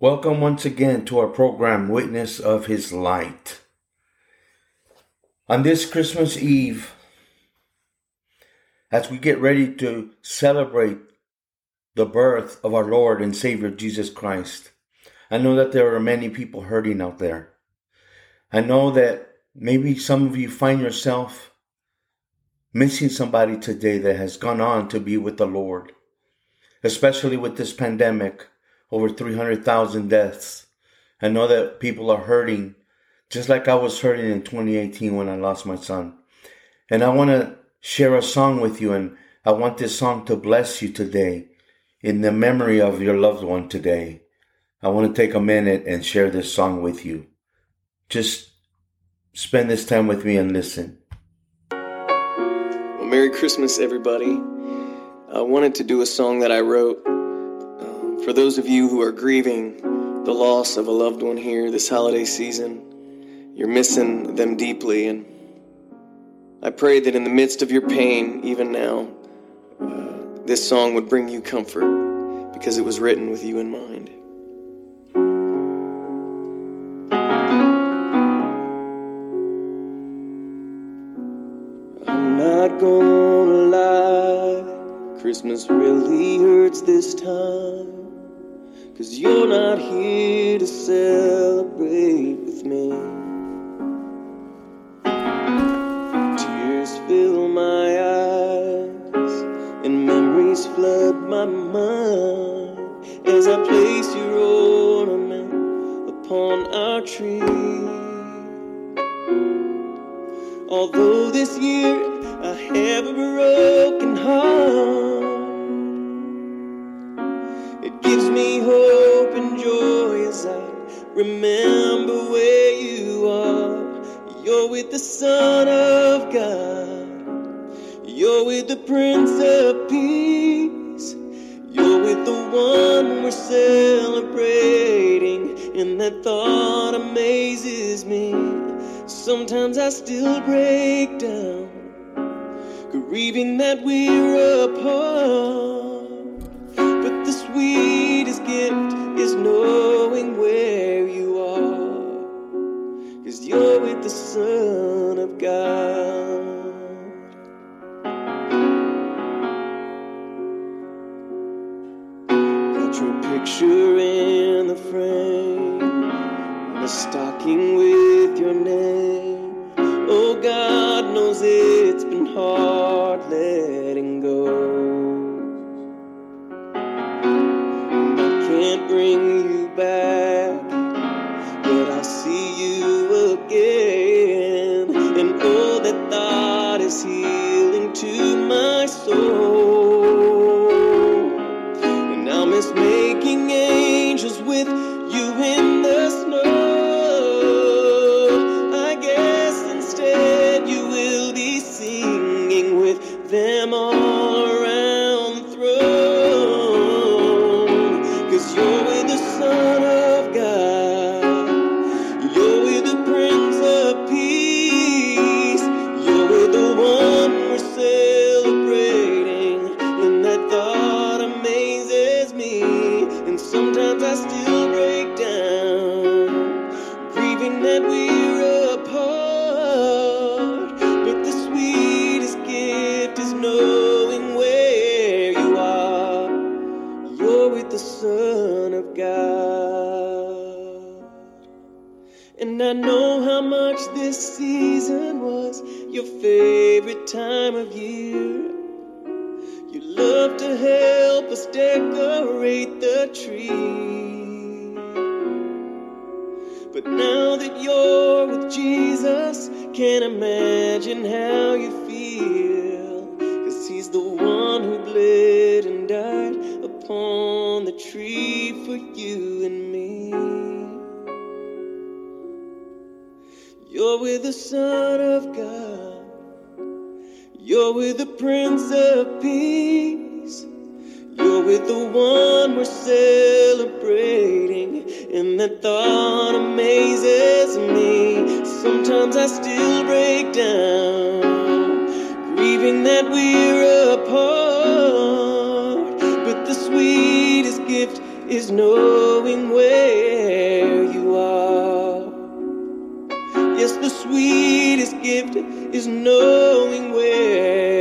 Welcome once again to our program, Witness of His Light. On this Christmas Eve, as we get ready to celebrate the birth of our Lord and Savior Jesus Christ, I know that there are many people hurting out there. I know that maybe some of you find yourself missing somebody today that has gone on to be with the Lord, especially with this pandemic over 300,000 deaths. I know that people are hurting just like I was hurting in 2018 when I lost my son. And I want to share a song with you, and I want this song to bless you today in the memory of your loved one today. I want to take a minute and share this song with you. Just spend this time with me and listen. Well, Merry Christmas, everybody. I wanted to do a song that I wrote for those of you who are grieving the loss of a loved one here this holiday season, you're missing them deeply. And I pray that in the midst of your pain, even now, uh, this song would bring you comfort because it was written with you in mind. I'm not gonna lie, Christmas really hurts this time. Cause you're not here to celebrate with me. Tears fill my eyes, and memories flood my mind year. You love to help us decorate the tree. But now that you're with Jesus, can't imagine how you feel. Cause he's the one who bled and died upon the tree for you and me. You're with the Son of God. You're with the Prince of Peace. You're with the one we're celebrating. And that thought amazes me. Sometimes I still break down, grieving that we're apart. But the sweetest gift is knowing where Yes, the sweetest gift is knowing where.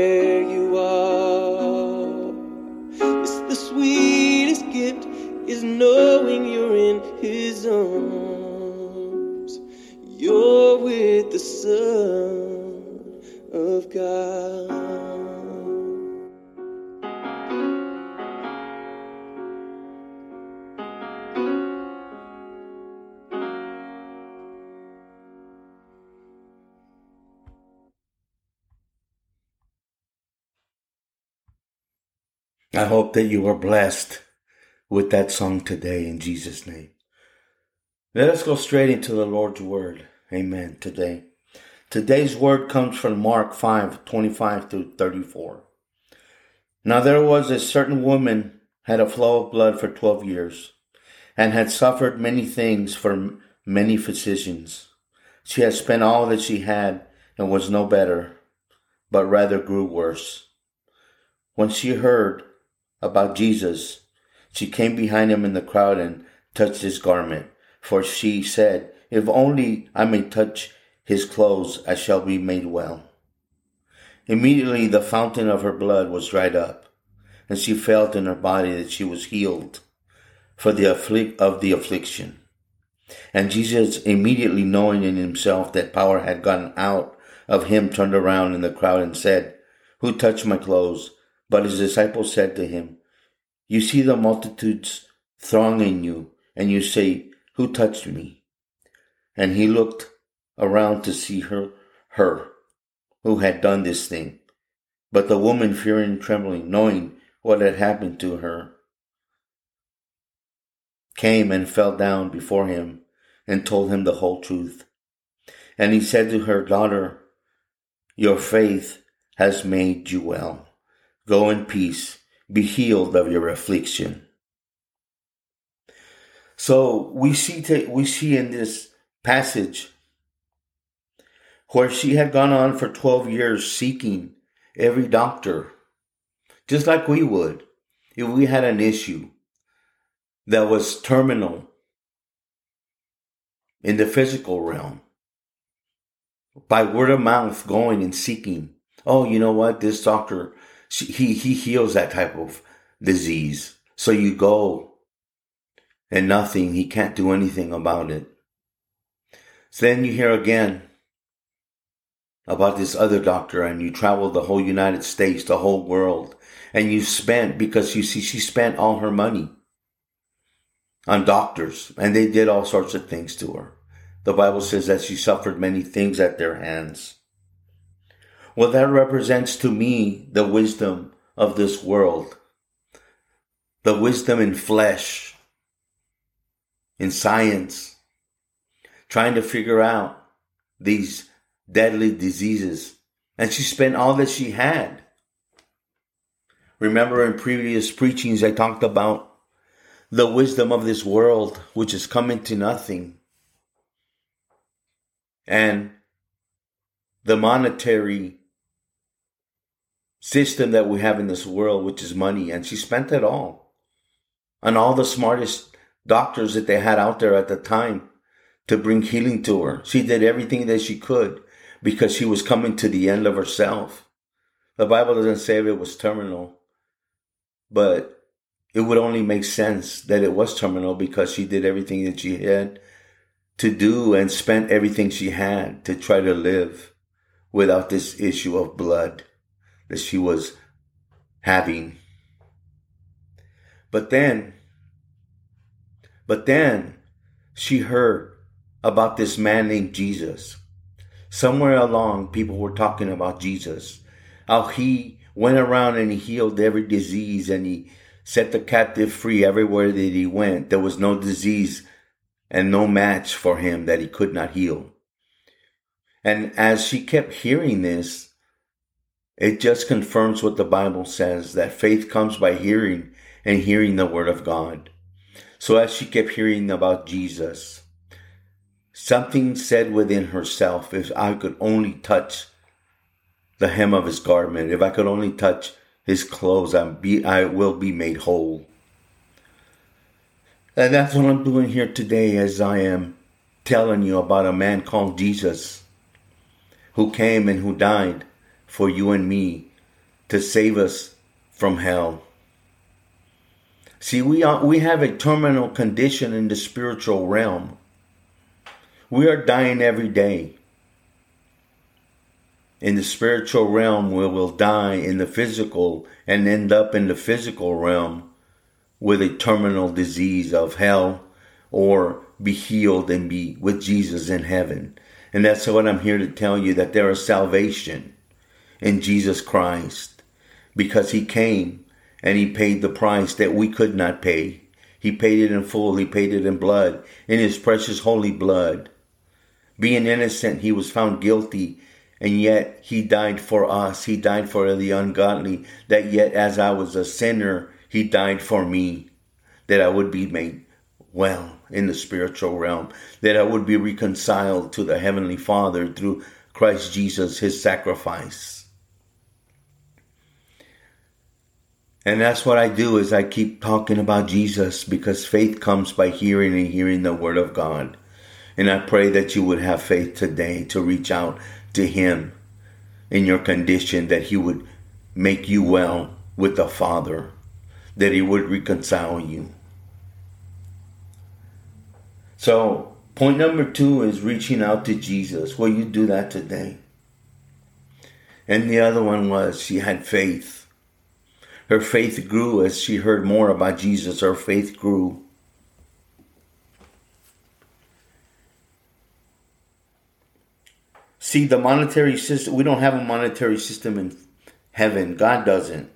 I hope that you are blessed with that song today in Jesus' name. Let us go straight into the Lord's Word. Amen. Today. Today's word comes from Mark 5 25 through 34. Now there was a certain woman had a flow of blood for 12 years and had suffered many things from many physicians. She had spent all that she had and was no better, but rather grew worse. When she heard about Jesus, she came behind him in the crowd and touched his garment. For she said, If only I may touch his clothes, I shall be made well. Immediately the fountain of her blood was dried up, and she felt in her body that she was healed for the afflict of the affliction. And Jesus, immediately knowing in himself that power had gone out of him, turned around in the crowd and said, Who touched my clothes? But his disciples said to him, You see the multitudes thronging you, and you say, Who touched me? And he looked around to see her, her who had done this thing. But the woman, fearing and trembling, knowing what had happened to her, came and fell down before him and told him the whole truth. And he said to her, Daughter, your faith has made you well. Go in peace, be healed of your affliction. So we see we see in this passage where she had gone on for 12 years seeking every doctor, just like we would if we had an issue that was terminal in the physical realm. By word of mouth, going and seeking. Oh, you know what? This doctor he he heals that type of disease. So you go and nothing, he can't do anything about it. So then you hear again about this other doctor and you travel the whole United States, the whole world, and you spent because you see she spent all her money on doctors and they did all sorts of things to her. The Bible says that she suffered many things at their hands. Well, that represents to me the wisdom of this world, the wisdom in flesh, in science, trying to figure out these deadly diseases. And she spent all that she had. Remember in previous preachings, I talked about the wisdom of this world, which is coming to nothing. And the monetary system that we have in this world, which is money. And she spent it all on all the smartest doctors that they had out there at the time to bring healing to her. She did everything that she could because she was coming to the end of herself. The Bible doesn't say if it was terminal, but it would only make sense that it was terminal because she did everything that she had to do and spent everything she had to try to live without this issue of blood that she was having. But then, but then she heard about this man named Jesus. Somewhere along, people were talking about Jesus, how he went around and he healed every disease and he set the captive free everywhere that he went. There was no disease and no match for him that he could not heal. And as she kept hearing this, it just confirms what the Bible says that faith comes by hearing and hearing the word of God. So as she kept hearing about Jesus, something said within herself, if I could only touch the hem of his garment, if I could only touch his clothes, I'm be, I will be made whole. And that's what I'm doing here today as I am telling you about a man called Jesus who came and who died for you and me to save us from hell. See, we are, we have a terminal condition in the spiritual realm. We are dying every day. In the spiritual realm, we will die in the physical and end up in the physical realm with a terminal disease of hell or be healed and be with Jesus in heaven. And that's what I'm here to tell you that there is salvation in Jesus Christ because he came and he paid the price that we could not pay. He paid it in full. He paid it in blood, in his precious holy blood. Being innocent, he was found guilty, and yet he died for us. He died for the ungodly, that yet as I was a sinner, he died for me, that I would be made well in the spiritual realm, that I would be reconciled to the Heavenly Father through Christ Jesus, his sacrifice. And that's what I do is I keep talking about Jesus because faith comes by hearing and hearing the word of God. And I pray that you would have faith today to reach out to him in your condition that he would make you well with the Father, that he would reconcile you. So, point number two is reaching out to Jesus. Will you do that today? And the other one was she had faith. Her faith grew as she heard more about Jesus. Her faith grew. See, the monetary system, we don't have a monetary system in heaven. God doesn't.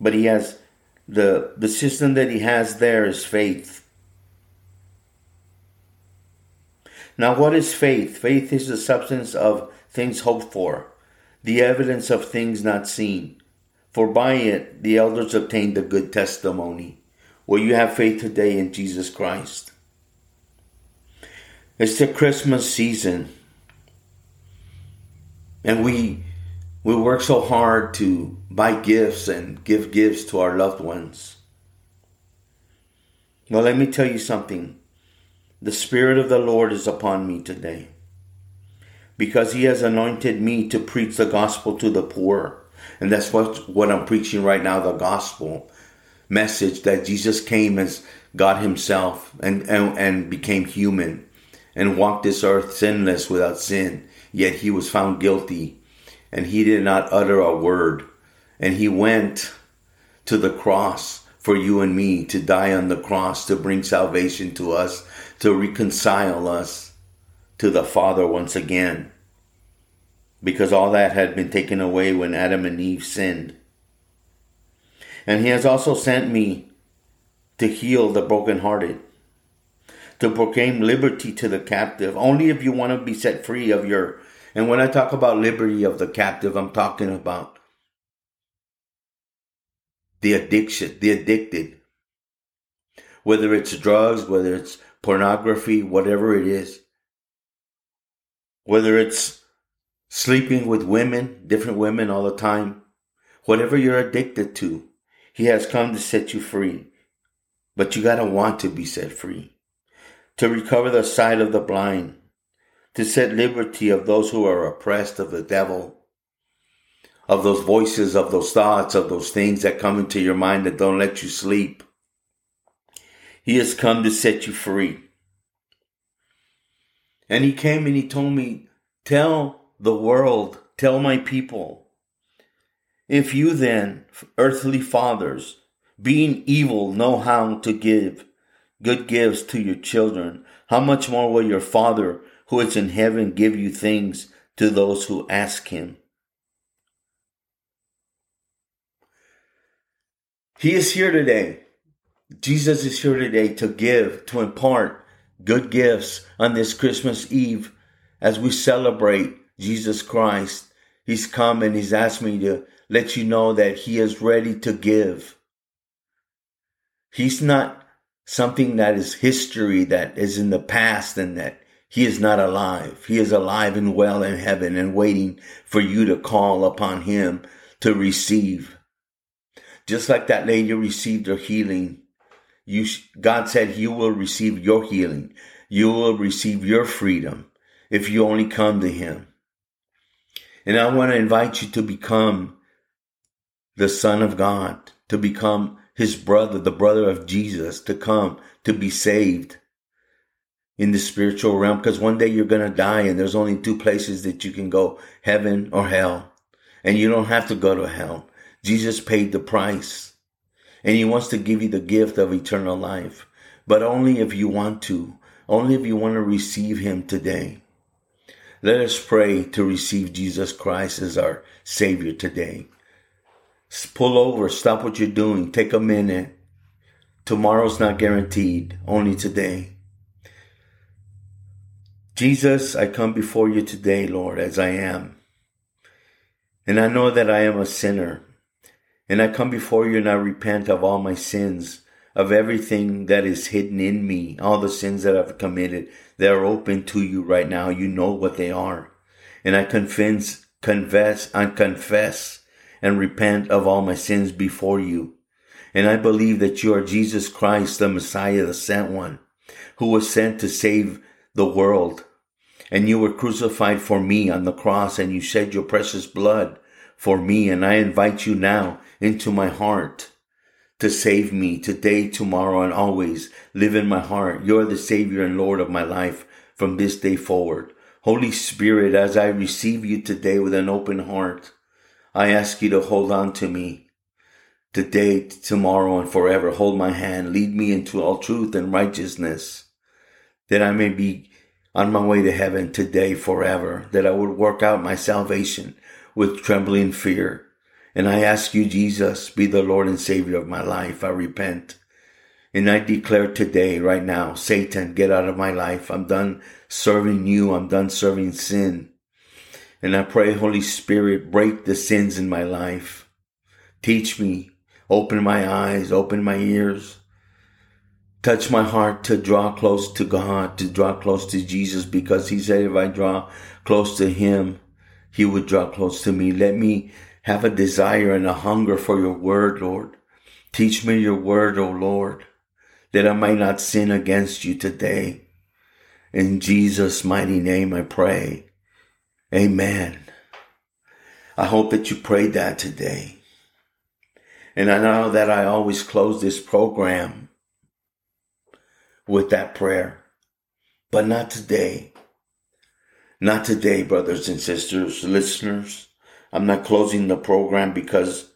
But He has the, the system that He has there is faith. Now, what is faith? Faith is the substance of things hoped for, the evidence of things not seen. For by it the elders obtained a good testimony. Will you have faith today in Jesus Christ? It's the Christmas season. And we we work so hard to buy gifts and give gifts to our loved ones. Well, let me tell you something. The Spirit of the Lord is upon me today because He has anointed me to preach the gospel to the poor. And that's what, what I'm preaching right now the gospel message that Jesus came as God Himself and, and, and became human and walked this earth sinless without sin. Yet He was found guilty and He did not utter a word. And He went to the cross for you and me to die on the cross to bring salvation to us, to reconcile us to the Father once again because all that had been taken away when Adam and Eve sinned. And he has also sent me to heal the brokenhearted, to proclaim liberty to the captive, only if you want to be set free of your. And when I talk about liberty of the captive, I'm talking about the addiction, the addicted. Whether it's drugs, whether it's pornography, whatever it is. Whether it's sleeping with women, different women all the time, whatever you're addicted to, He has come to set you free. But you gotta want to be set free, to recover the sight of the blind, to set liberty of those who are oppressed of the devil, of those voices, of those thoughts, of those things that come into your mind that don't let you sleep. He has come to set you free. And he came and he told me, tell the world, tell my people. If you then, earthly fathers, being evil, know how to give good gifts to your children, how much more will your Father who is in heaven give you things to those who ask him? He is here today. Jesus is here today to give, to impart good gifts on this Christmas Eve as we celebrate Jesus Christ, He's come and He's asked me to let you know that He is ready to give. He's not something that is history that is in the past and that He is not alive. He is alive and well in heaven and waiting for you to call upon Him to receive. Just like that lady received her healing, you, God said you will receive your healing. You will receive your freedom if you only come to Him. And I want to invite you to become the Son of God, to become his brother, the brother of Jesus, to come to be saved in the spiritual realm because one day you're going to die and there's only two places that you can go heaven or hell. And you don't have to go to hell. Jesus paid the price and he wants to give you the gift of eternal life, but only if you want to, only if you want to receive him today. Let us pray to receive Jesus Christ as our Savior today. Pull over, stop what you're doing, take a minute. Tomorrow's not guaranteed, only today. Jesus, I come before you today, Lord, as I am. And I know that I am a sinner. And I come before you and I repent of all my sins, of everything that is hidden in me, all the sins that I've committed They are open to you right now. You know what they are. And I confess, confess, and confess and repent of all my sins before you. And I believe that you are Jesus Christ, the Messiah, the sent one, who was sent to save the world. And you were crucified for me on the cross and you shed your precious blood for me. And I invite you now into my heart to save me today, tomorrow, and always. Live in my heart. You're the Savior and Lord of my life from this day forward. Holy Spirit, as I receive you today with an open heart, I ask you to hold on to me today, tomorrow, and forever. Hold my hand. Lead me into all truth and righteousness that I may be on my way to heaven today, forever, that I would work out my salvation with trembling fear and I ask you, Jesus, be the Lord and Savior of my life. I repent. And I declare today, right now, Satan, get out of my life. I'm done serving you. I'm done serving sin. And I pray, Holy Spirit, break the sins in my life. Teach me. Open my eyes. Open my ears. Touch my heart to draw close to God, to draw close to Jesus, because He said if I draw close to Him, He would draw close to me. Let me have a desire and a hunger for your word, Lord. Teach me your word, O Lord, that I might not sin against you today. In Jesus' mighty name I pray. Amen. I hope that you prayed that today. And I know that I always close this program with that prayer, but not today. Not today, brothers and sisters, listeners. I'm not closing the program because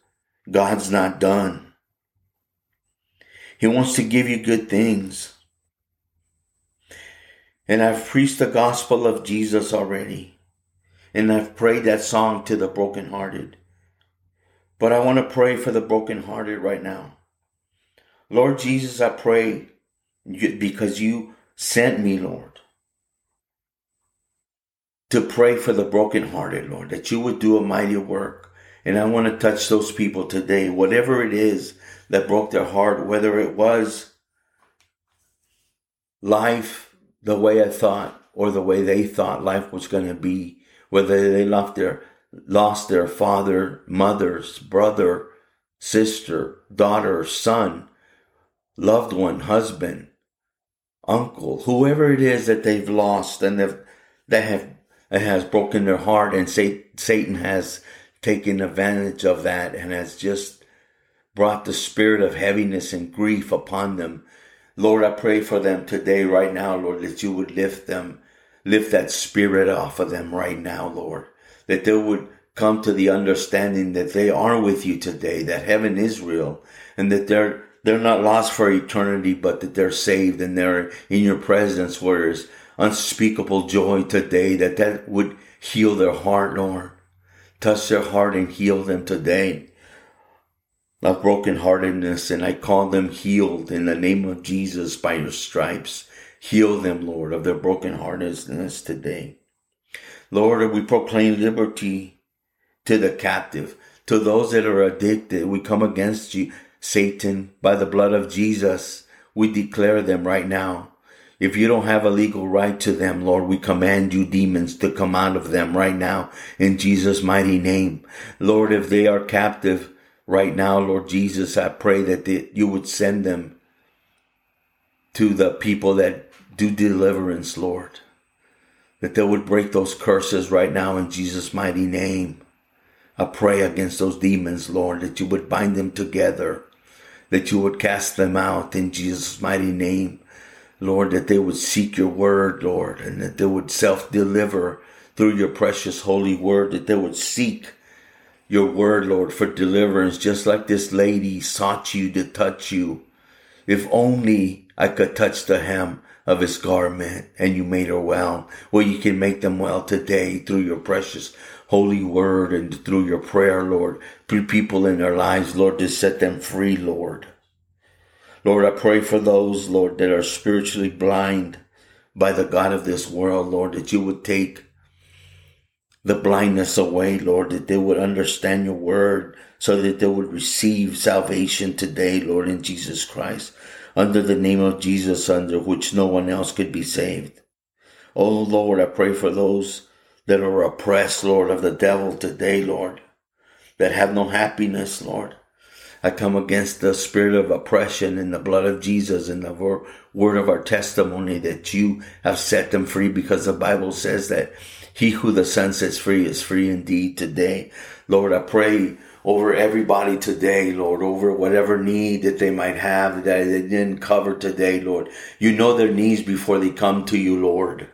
God's not done. He wants to give you good things. And I've preached the gospel of Jesus already. And I've prayed that song to the brokenhearted. But I want to pray for the brokenhearted right now. Lord Jesus, I pray because you sent me, Lord to pray for the brokenhearted, Lord, that you would do a mighty work. And I want to touch those people today, whatever it is that broke their heart, whether it was life the way I thought or the way they thought life was going to be, whether they lost their, lost their father, mother's brother, sister, daughter, son, loved one, husband, uncle, whoever it is that they've lost and that have has broken their heart, and Satan has taken advantage of that and has just brought the spirit of heaviness and grief upon them. Lord, I pray for them today, right now, Lord, that you would lift them, lift that spirit off of them right now, Lord, that they would come to the understanding that they are with you today, that heaven is real, and that they're they're not lost for eternity, but that they're saved and they're in your presence where there's unspeakable joy today, that that would heal their heart, Lord. Touch their heart and heal them today of brokenheartedness, and I call them healed in the name of Jesus by your stripes. Heal them, Lord, of their brokenheartedness today. Lord, we proclaim liberty to the captive, to those that are addicted. We come against you, Satan, by the blood of Jesus. We declare them right now if you don't have a legal right to them, Lord, we command you demons to come out of them right now in Jesus' mighty name. Lord, if they are captive right now, Lord Jesus, I pray that they, you would send them to the people that do deliverance, Lord. That they would break those curses right now in Jesus' mighty name. I pray against those demons, Lord, that you would bind them together that you would cast them out in Jesus' mighty name. Lord, that they would seek your word, Lord, and that they would self deliver through your precious holy word, that they would seek your word, Lord, for deliverance, just like this lady sought you to touch you. If only I could touch the hem of his garment and you made her well. Well, you can make them well today through your precious holy word and through your prayer, Lord. Through people in their lives, Lord, to set them free, Lord. Lord, I pray for those, Lord, that are spiritually blind by the God of this world, Lord, that you would take the blindness away, Lord, that they would understand your word so that they would receive salvation today, Lord, in Jesus Christ, under the name of Jesus, under which no one else could be saved. Oh, Lord, I pray for those that are oppressed, Lord, of the devil today, Lord, that have no happiness, Lord. I come against the spirit of oppression in the blood of Jesus and the word of our testimony that you have set them free because the Bible says that he who the Son sets free is free indeed today. Lord, I pray over everybody today, Lord, over whatever need that they might have that they didn't cover today, Lord. You know their needs before they come to you, Lord.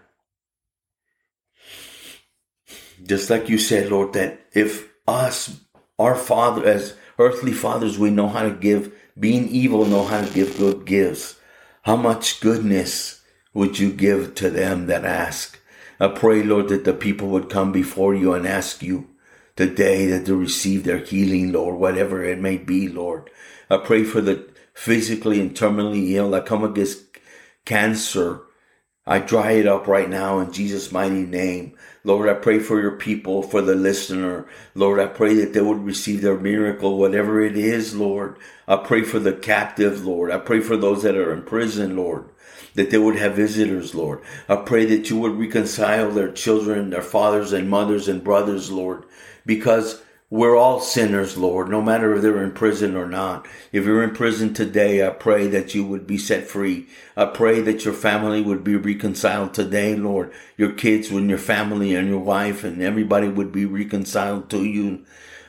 Just like you said, Lord, that if us, our Father, as earthly fathers, we know how to give, being evil, know how to give good gifts. How much goodness would you give to them that ask? I pray, Lord, that the people would come before you and ask you today that they receive their healing, Lord, whatever it may be, Lord. I pray for the physically and terminally ill. I come against cancer. I dry it up right now in Jesus' mighty name. Lord, I pray for your people, for the listener. Lord, I pray that they would receive their miracle, whatever it is, Lord. I pray for the captive, Lord. I pray for those that are in prison, Lord, that they would have visitors, Lord. I pray that you would reconcile their children, their fathers and mothers and brothers, Lord, because we're all sinners, Lord, no matter if they're in prison or not. If you're in prison today, I pray that you would be set free. I pray that your family would be reconciled today, Lord. Your kids and your family and your wife and everybody would be reconciled to you.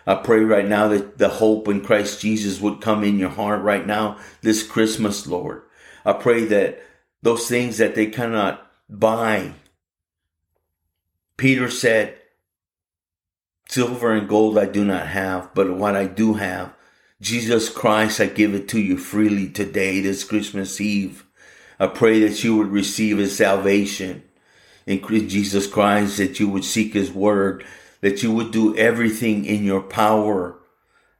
I pray right now that the hope in Christ Jesus would come in your heart right now this Christmas, Lord. I pray that those things that they cannot buy. Peter said, Silver and gold I do not have, but what I do have, Jesus Christ, I give it to you freely today, this Christmas Eve. I pray that you would receive his salvation in Jesus Christ, that you would seek his word, that you would do everything in your power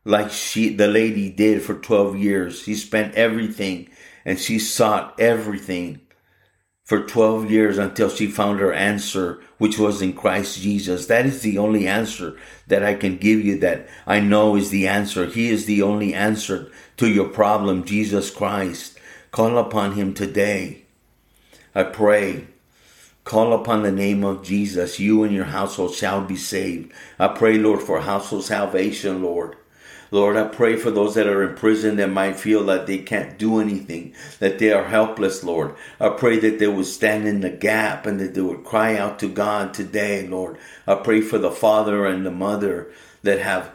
like she, the lady did for 12 years. She spent everything and she sought everything for 12 years until she found her answer, which was in Christ Jesus. That is the only answer that I can give you that I know is the answer. He is the only answer to your problem, Jesus Christ. Call upon him today. I pray. Call upon the name of Jesus. You and your household shall be saved. I pray, Lord, for household salvation, Lord. Lord, I pray for those that are in prison that might feel that they can't do anything, that they are helpless, Lord. I pray that they would stand in the gap and that they would cry out to God today, Lord. I pray for the father and the mother that have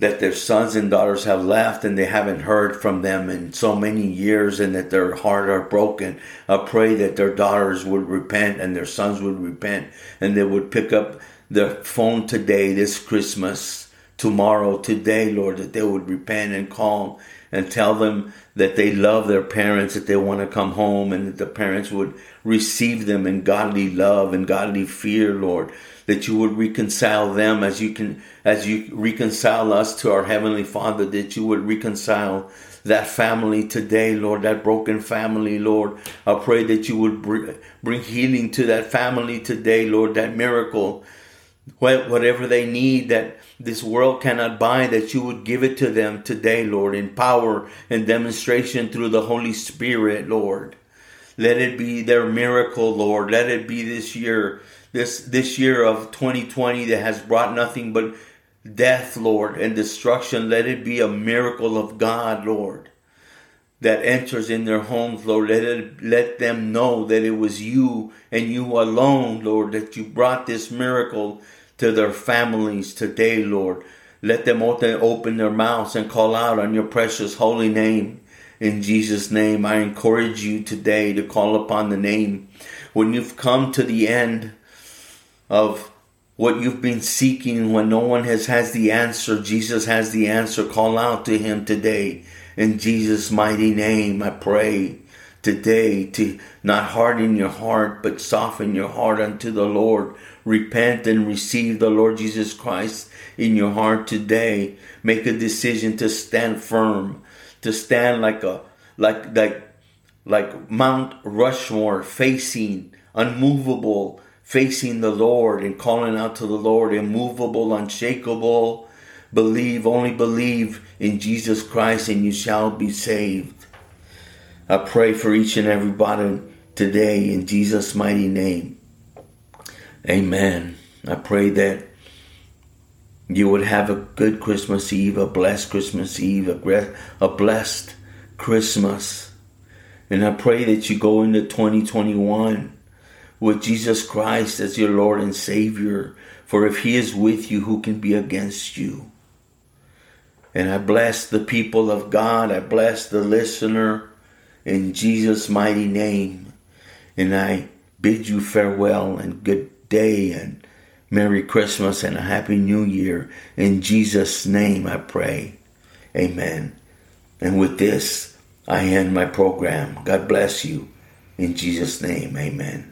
that their sons and daughters have left and they haven't heard from them in so many years and that their heart are broken. I pray that their daughters would repent and their sons would repent and they would pick up the phone today, this Christmas, tomorrow, today, Lord, that they would repent and call and tell them that they love their parents, that they want to come home, and that the parents would receive them in godly love and godly fear, Lord. That you would reconcile them as you can, as you reconcile us to our Heavenly Father, that you would reconcile that family today, Lord, that broken family, Lord. I pray that you would bring healing to that family today, Lord, that miracle whatever they need that this world cannot buy, that you would give it to them today, Lord, in power and demonstration through the Holy Spirit, Lord. Let it be their miracle, Lord. Let it be this year, this this year of 2020 that has brought nothing but death, Lord, and destruction. Let it be a miracle of God, Lord that enters in their homes, Lord. Let, it, let them know that it was you and you alone, Lord, that you brought this miracle to their families today, Lord. Let them open their mouths and call out on your precious holy name. In Jesus' name, I encourage you today to call upon the name. When you've come to the end of what you've been seeking, when no one has has the answer, Jesus has the answer. Call out to him today. In Jesus' mighty name, I pray today to not harden your heart, but soften your heart unto the Lord. Repent and receive the Lord Jesus Christ in your heart today. Make a decision to stand firm, to stand like a like like like Mount Rushmore facing unmovable, facing the Lord and calling out to the Lord, immovable, unshakable. Believe, only believe in Jesus Christ and you shall be saved. I pray for each and everybody today in Jesus' mighty name. Amen. I pray that you would have a good Christmas Eve, a blessed Christmas Eve, a, a blessed Christmas. And I pray that you go into 2021 with Jesus Christ as your Lord and Savior. For if He is with you, who can be against you? And I bless the people of God. I bless the listener in Jesus' mighty name. And I bid you farewell and good day and Merry Christmas and a Happy New Year. In Jesus' name I pray. Amen. And with this, I end my program. God bless you. In Jesus' name, amen.